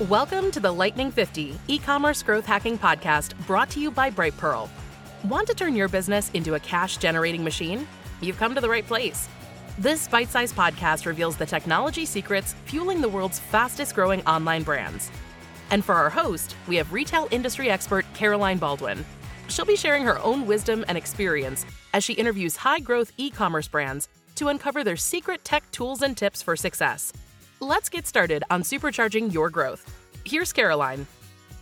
Welcome to the Lightning 50 e commerce growth hacking podcast brought to you by Brightpearl. Want to turn your business into a cash generating machine? You've come to the right place. This bite sized podcast reveals the technology secrets fueling the world's fastest growing online brands. And for our host, we have retail industry expert Caroline Baldwin. She'll be sharing her own wisdom and experience as she interviews high growth e commerce brands to uncover their secret tech tools and tips for success. Let's get started on supercharging your growth. Here's Caroline.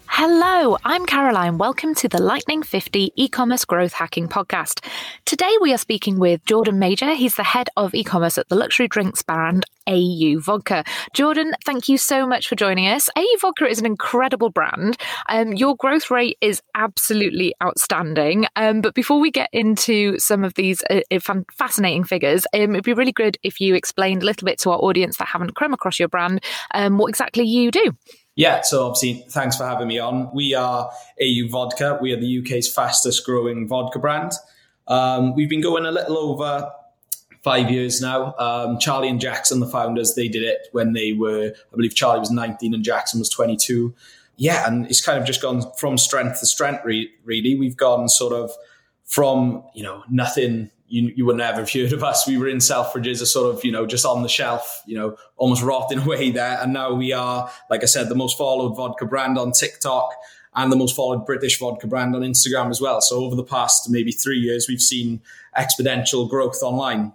Hello, I'm Caroline. Welcome to the Lightning 50 e-commerce growth hacking podcast. Today we are speaking with Jordan Major. He's the head of e-commerce at the luxury drinks brand AU Vodka. Jordan, thank you so much for joining us. AU Vodka is an incredible brand. Um, your growth rate is absolutely outstanding. Um, but before we get into some of these uh, uh fascinating figures, um, it'd be really good if you explained a little bit to our audience that haven't come across your brand um, what exactly you do. Yeah, so obviously, thanks for having me on. We are AU Vodka. We are the UK's fastest growing vodka brand. Um, we've been going a little over five years now. Um, Charlie and Jackson, the founders, they did it when they were, I believe Charlie was 19 and Jackson was 22. Yeah, and it's kind of just gone from strength to strength, really. We've gone sort of from, you know, nothing you, you would never have heard of us. We were in Selfridges, a sort of, you know, just on the shelf, you know, almost rotting away there. And now we are, like I said, the most followed vodka brand on TikTok and the most followed British vodka brand on Instagram as well. So over the past maybe three years, we've seen exponential growth online.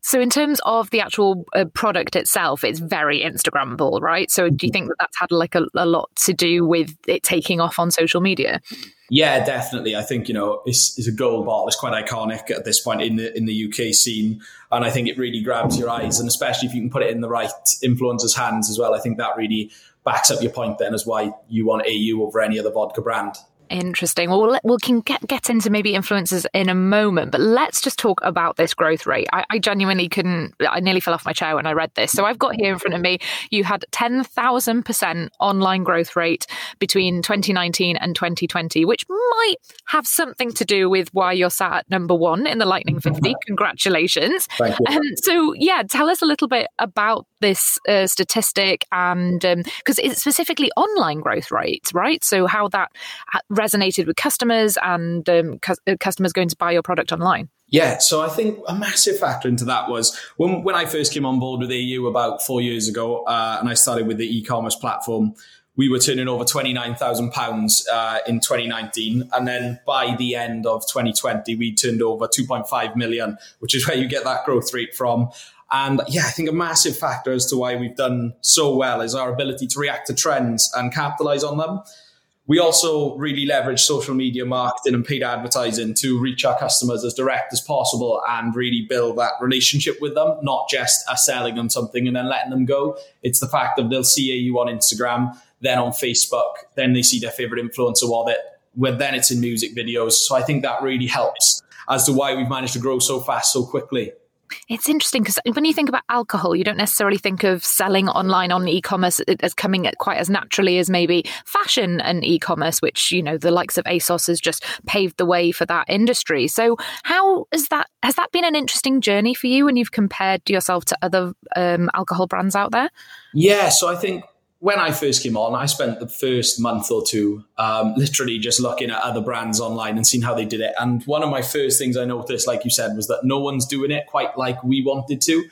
So, in terms of the actual uh, product itself, it's very Instagrammable, right? So, do you think that that's had like a, a lot to do with it taking off on social media? Yeah, definitely. I think you know it's, it's a gold bottle. It's quite iconic at this point in the in the UK scene, and I think it really grabs your eyes, and especially if you can put it in the right influencers' hands as well. I think that really backs up your point then as why you want AU over any other vodka brand. Interesting. Well, we can get, get into maybe influences in a moment, but let's just talk about this growth rate. I, I, genuinely couldn't, I nearly fell off my chair when I read this. So I've got here in front of me, you had 10,000% online growth rate between 2019 and 2020, which might have something to do with why you're sat at number one in the Lightning 50. Congratulations. Thank you. Um, so, yeah, tell us a little bit about this uh, statistic and because um, it's specifically online growth rates, right? So, how that resonated with customers and um, cu- uh, customers going to buy your product online? Yeah, so I think a massive factor into that was when, when I first came on board with AU about four years ago, uh, and I started with the e-commerce platform. We were turning over twenty nine thousand uh, pounds in 2019, and then by the end of 2020, we turned over 2.5 million, which is where you get that growth rate from. And yeah, I think a massive factor as to why we've done so well is our ability to react to trends and capitalize on them. We also really leverage social media marketing and paid advertising to reach our customers as direct as possible and really build that relationship with them, not just us selling them something and then letting them go. It's the fact that they'll see you on Instagram, then on Facebook, then they see their favorite influencer it, where then it's in music videos. So I think that really helps as to why we've managed to grow so fast so quickly. It's interesting because when you think about alcohol, you don't necessarily think of selling online on e-commerce as coming quite as naturally as maybe fashion and e-commerce, which you know the likes of ASOS has just paved the way for that industry. So, how has that has that been an interesting journey for you when you've compared yourself to other um, alcohol brands out there? Yeah, so I think when I first came on, I spent the first month or two um, literally just looking at other brands online and seeing how they did it. And one of my first things I noticed, like you said, was that no one's doing it quite like we wanted to.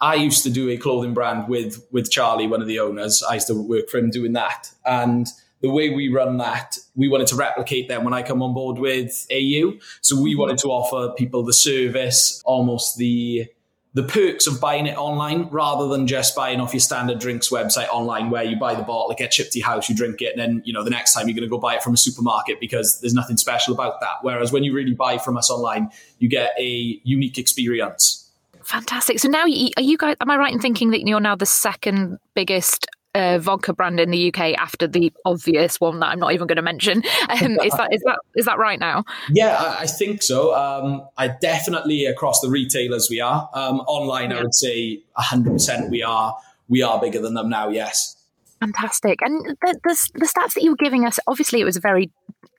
I used to do a clothing brand with with Charlie, one of the owners. I used to work for him doing that, and the way we run that, we wanted to replicate them when I come on board with AU. So we wanted to offer people the service, almost the the perks of buying it online rather than just buying off your standard drinks website online where you buy the bottle, it gets shipped to your house, you drink it, and then you know the next time you're going to go buy it from a supermarket because there's nothing special about that. Whereas when you really buy from us online, you get a unique experience. Fantastic. So now, are you guys? Am I right in thinking that you're now the second biggest uh, vodka brand in the UK after the obvious one that I'm not even going to mention. Um, is that is that is that right now? Yeah, I, I think so. Um, I definitely across the retailers we are. Um, online, yeah. I would say 100 percent we are we are bigger than them now. Yes. Fantastic. And the, the, the stats that you were giving us, obviously, it was a very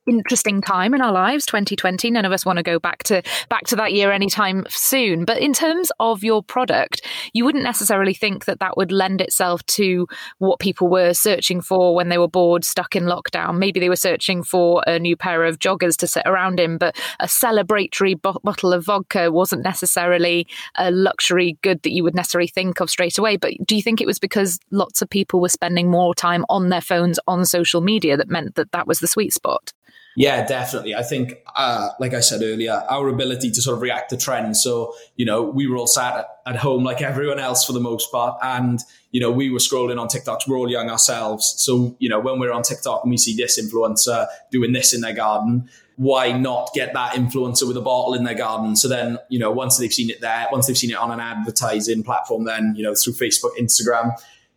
interesting time in our lives 2020 none of us want to go back to back to that year anytime soon. But in terms of your product you wouldn't necessarily think that that would lend itself to what people were searching for when they were bored stuck in lockdown. Maybe they were searching for a new pair of joggers to sit around in but a celebratory bo- bottle of vodka wasn't necessarily a luxury good that you would necessarily think of straight away. But do you think it was because lots of people were spending more time on their phones on social media that meant that that was the sweet spot yeah, definitely. I think, uh, like I said earlier, our ability to sort of react to trends. So, you know, we were all sat at, home like everyone else for the most part. And, you know, we were scrolling on TikToks. We're all young ourselves. So, you know, when we're on TikTok and we see this influencer doing this in their garden, why not get that influencer with a bottle in their garden? So then, you know, once they've seen it there, once they've seen it on an advertising platform, then, you know, through Facebook, Instagram,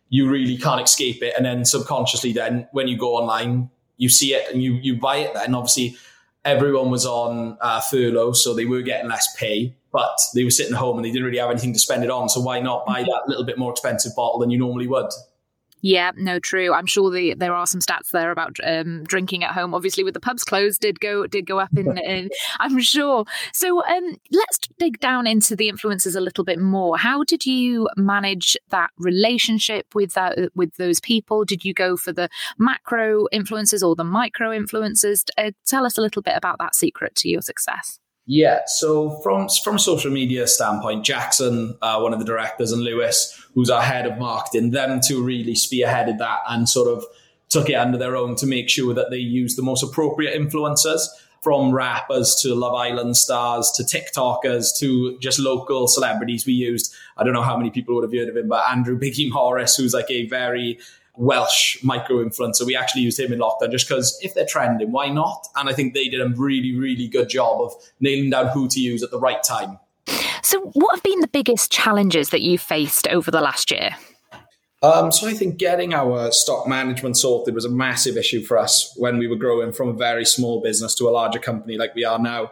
you really can't escape it. And then subconsciously, then when you go online, you see it and you you buy it then. Obviously, everyone was on uh, furlough, so they were getting less pay, but they were sitting at home and they didn't really have anything to spend it on. So why not buy that little bit more expensive bottle than you normally would? Yeah, no, true. I'm sure the, there are some stats there about um, drinking at home. Obviously, with the pubs closed, did go did go up in. in I'm sure. So um, let's dig down into the influences a little bit more. How did you manage that relationship with that with those people? Did you go for the macro influences or the micro influences? Uh, tell us a little bit about that secret to your success. Yeah, so from from social media standpoint, Jackson, uh, one of the directors, and Lewis, who's our head of marketing, them two really spearheaded that and sort of took it under their own to make sure that they use the most appropriate influencers from rappers to Love Island stars to TikTokers to just local celebrities. We used, I don't know how many people would have heard of him, but Andrew Biggie Morris, who's like a very Welsh micro influencer. We actually used him in lockdown just because if they're trending, why not? And I think they did a really, really good job of nailing down who to use at the right time. So, what have been the biggest challenges that you've faced over the last year? Um, so I think getting our stock management sorted was a massive issue for us when we were growing from a very small business to a larger company like we are now.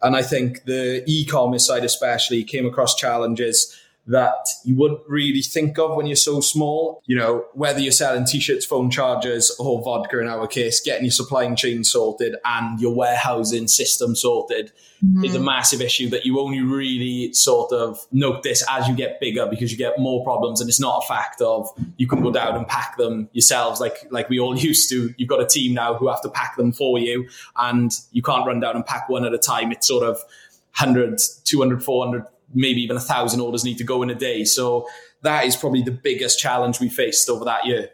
And I think the e-commerce side especially came across challenges that you wouldn't really think of when you're so small. You know, whether you're selling t-shirts, phone chargers, or vodka in our case, getting your supply chain sorted and your warehousing system sorted mm-hmm. is a massive issue that you only really sort of notice as you get bigger because you get more problems and it's not a fact of you can go down and pack them yourselves like like we all used to. You've got a team now who have to pack them for you and you can't run down and pack one at a time. It's sort of 100, 200, 400 maybe even a thousand orders need to go in a day. So that is probably the biggest challenge we faced over that year.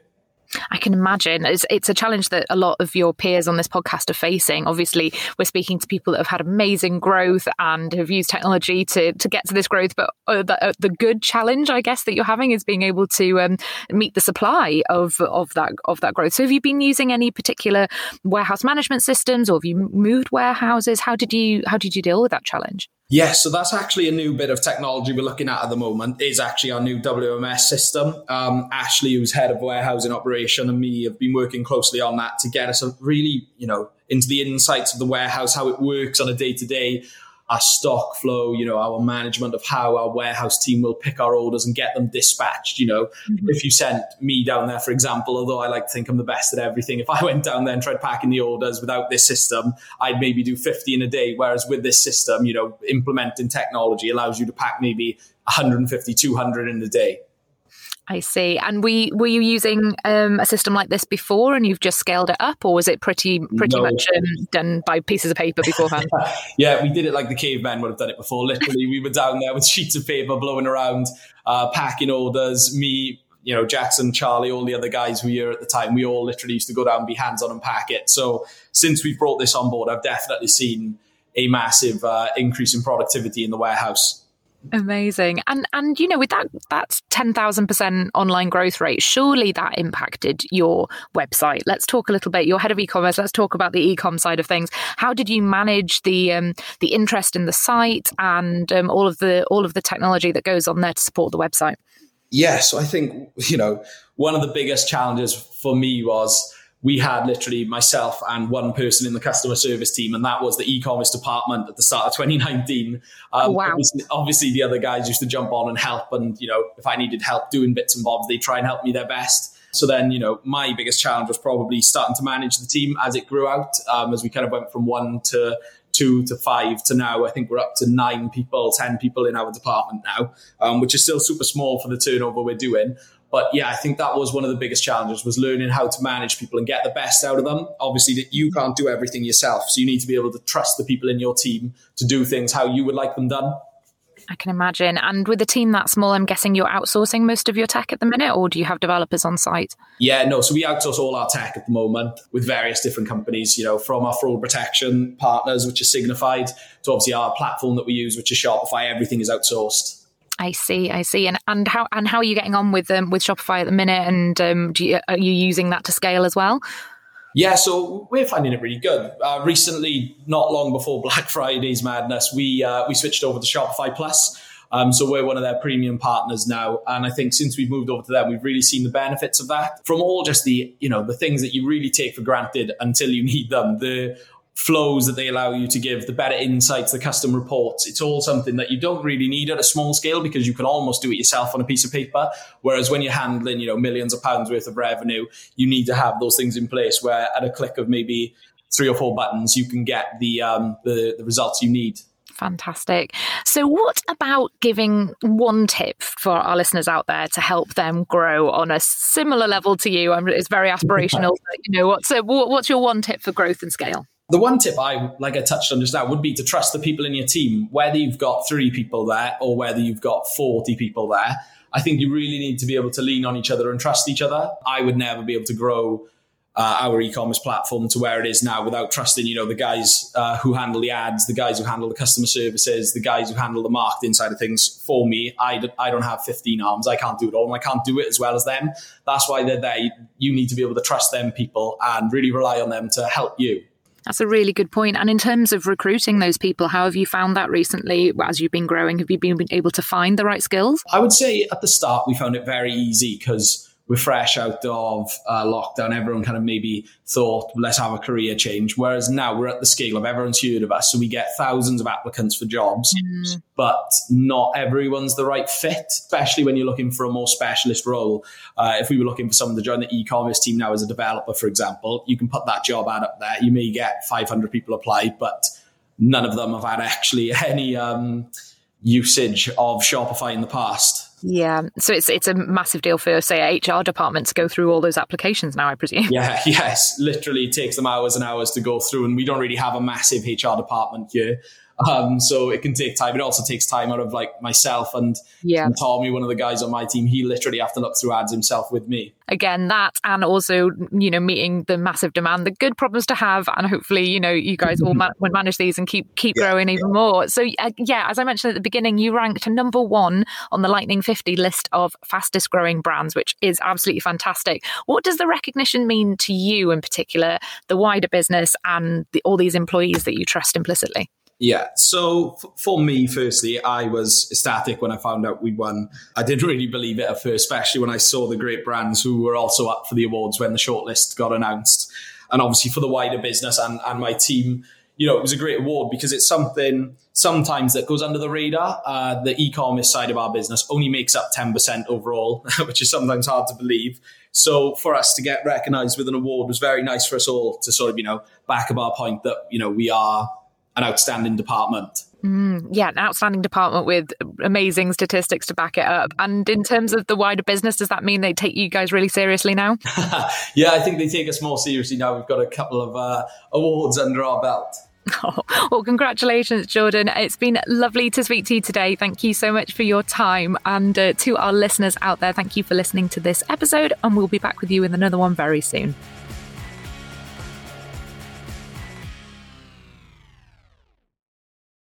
I can imagine it's, it's a challenge that a lot of your peers on this podcast are facing. Obviously, we're speaking to people that have had amazing growth and have used technology to, to get to this growth. But uh, the, uh, the good challenge, I guess, that you're having is being able to um, meet the supply of of that of that growth. So, have you been using any particular warehouse management systems, or have you moved warehouses? How did you how did you deal with that challenge? Yes, so that's actually a new bit of technology we're looking at at the moment. Is actually our new WMS system. Um, Ashley, who's head of warehousing operation, and me have been working closely on that to get us really, you know, into the insights of the warehouse, how it works on a day to day, our stock flow, you know, our management of how our warehouse team will pick our orders and get them dispatched. You know, mm-hmm. if you sent me down there, for example, although I like to think I'm the best at everything, if I went down there and tried packing the orders without this system, I'd maybe do 50 in a day. Whereas with this system, you know, implementing technology allows you to pack maybe 150, 200 in a day. I see. And we were you using um, a system like this before, and you've just scaled it up, or was it pretty pretty no. much um, done by pieces of paper beforehand? yeah, we did it like the cavemen would have done it before. Literally, we were down there with sheets of paper blowing around, uh, packing orders. Me, you know, Jackson, Charlie, all the other guys we were at the time, we all literally used to go down, and be hands on, and pack it. So since we've brought this on board, I've definitely seen a massive uh, increase in productivity in the warehouse. Amazing. And and you know, with that that ten thousand percent online growth rate, surely that impacted your website. Let's talk a little bit. You're head of e-commerce. Let's talk about the e-com side of things. How did you manage the um, the interest in the site and um, all of the all of the technology that goes on there to support the website? Yeah, so I think you know one of the biggest challenges for me was we had literally myself and one person in the customer service team, and that was the e-commerce department at the start of 2019. Um, wow. Obviously, obviously, the other guys used to jump on and help, and you know, if I needed help doing bits and bobs, they try and help me their best. So then, you know, my biggest challenge was probably starting to manage the team as it grew out, um, as we kind of went from one to two to five to now. I think we're up to nine people, 10 people in our department now, um, which is still super small for the turnover we're doing. But yeah, I think that was one of the biggest challenges was learning how to manage people and get the best out of them. Obviously, that you can't do everything yourself, so you need to be able to trust the people in your team to do things how you would like them done. I can imagine. And with a team that small, I'm guessing you're outsourcing most of your tech at the minute, or do you have developers on site? Yeah, no. So we outsource all our tech at the moment with various different companies, you know, from our fraud protection partners, which is Signifyd, to obviously our platform that we use, which is Shopify. Everything is outsourced. I see, I see, and and how and how are you getting on with um, with Shopify at the minute? And um, you, are you using that to scale as well? Yeah, so we're finding it really good. Uh, recently, not long before Black Friday's madness, we uh, we switched over to Shopify Plus. Um, so we're one of their premium partners now, and I think since we've moved over to them, we've really seen the benefits of that. From all just the you know the things that you really take for granted until you need them. The flows that they allow you to give, the better insights, the custom reports. It's all something that you don't really need at a small scale because you can almost do it yourself on a piece of paper. Whereas when you're handling, you know, millions of pounds worth of revenue, you need to have those things in place where at a click of maybe three or four buttons, you can get the um, the, the results you need. Fantastic. So, what about giving one tip for our listeners out there to help them grow on a similar level to you? It's very aspirational. you know, what's what's your one tip for growth and scale? The one tip I, like I touched on just now, would be to trust the people in your team, whether you've got three people there or whether you've got 40 people there. I think you really need to be able to lean on each other and trust each other. I would never be able to grow uh, our e-commerce platform to where it is now without trusting, you know, the guys uh, who handle the ads, the guys who handle the customer services, the guys who handle the marketing side of things for me. I d- I don't have 15 arms. I can't do it all and I can't do it as well as them. That's why they're there. You need to be able to trust them people and really rely on them to help you. That's a really good point. And in terms of recruiting those people, how have you found that recently as you've been growing? Have you been able to find the right skills? I would say at the start we found it very easy because we're fresh out of uh, lockdown. Everyone kind of maybe thought, let's have a career change. Whereas now we're at the scale of everyone's heard of us. So we get thousands of applicants for jobs, mm. but not everyone's the right fit, especially when you're looking for a more specialist role. Uh, if we were looking for someone to join the e-commerce team now as a developer, for example, you can put that job ad up there. You may get 500 people apply, but none of them have had actually any um, usage of Shopify in the past. Yeah, so it's it's a massive deal for say HR department to go through all those applications now, I presume. Yeah, yes, literally takes them hours and hours to go through, and we don't really have a massive HR department here. Um, so it can take time. It also takes time out of like myself and, yeah. and Tommy, one of the guys on my team. He literally have to look through ads himself with me. Again, that and also you know meeting the massive demand, the good problems to have, and hopefully you know you guys will man- manage these and keep keep yeah. growing even more. So uh, yeah, as I mentioned at the beginning, you ranked number one on the Lightning 50 list of fastest growing brands, which is absolutely fantastic. What does the recognition mean to you in particular, the wider business, and the, all these employees that you trust implicitly? Yeah. So f- for me, firstly, I was ecstatic when I found out we won. I didn't really believe it at first, especially when I saw the great brands who were also up for the awards when the shortlist got announced. And obviously for the wider business and, and my team, you know, it was a great award because it's something sometimes that goes under the radar. Uh, the e-commerce side of our business only makes up 10% overall, which is sometimes hard to believe. So for us to get recognized with an award was very nice for us all to sort of, you know, back up our point that, you know, we are an outstanding department. Mm, yeah, an outstanding department with amazing statistics to back it up. And in terms of the wider business, does that mean they take you guys really seriously now? yeah, I think they take us more seriously now. We've got a couple of uh, awards under our belt. Oh, well, congratulations, Jordan. It's been lovely to speak to you today. Thank you so much for your time. And uh, to our listeners out there, thank you for listening to this episode. And we'll be back with you in another one very soon.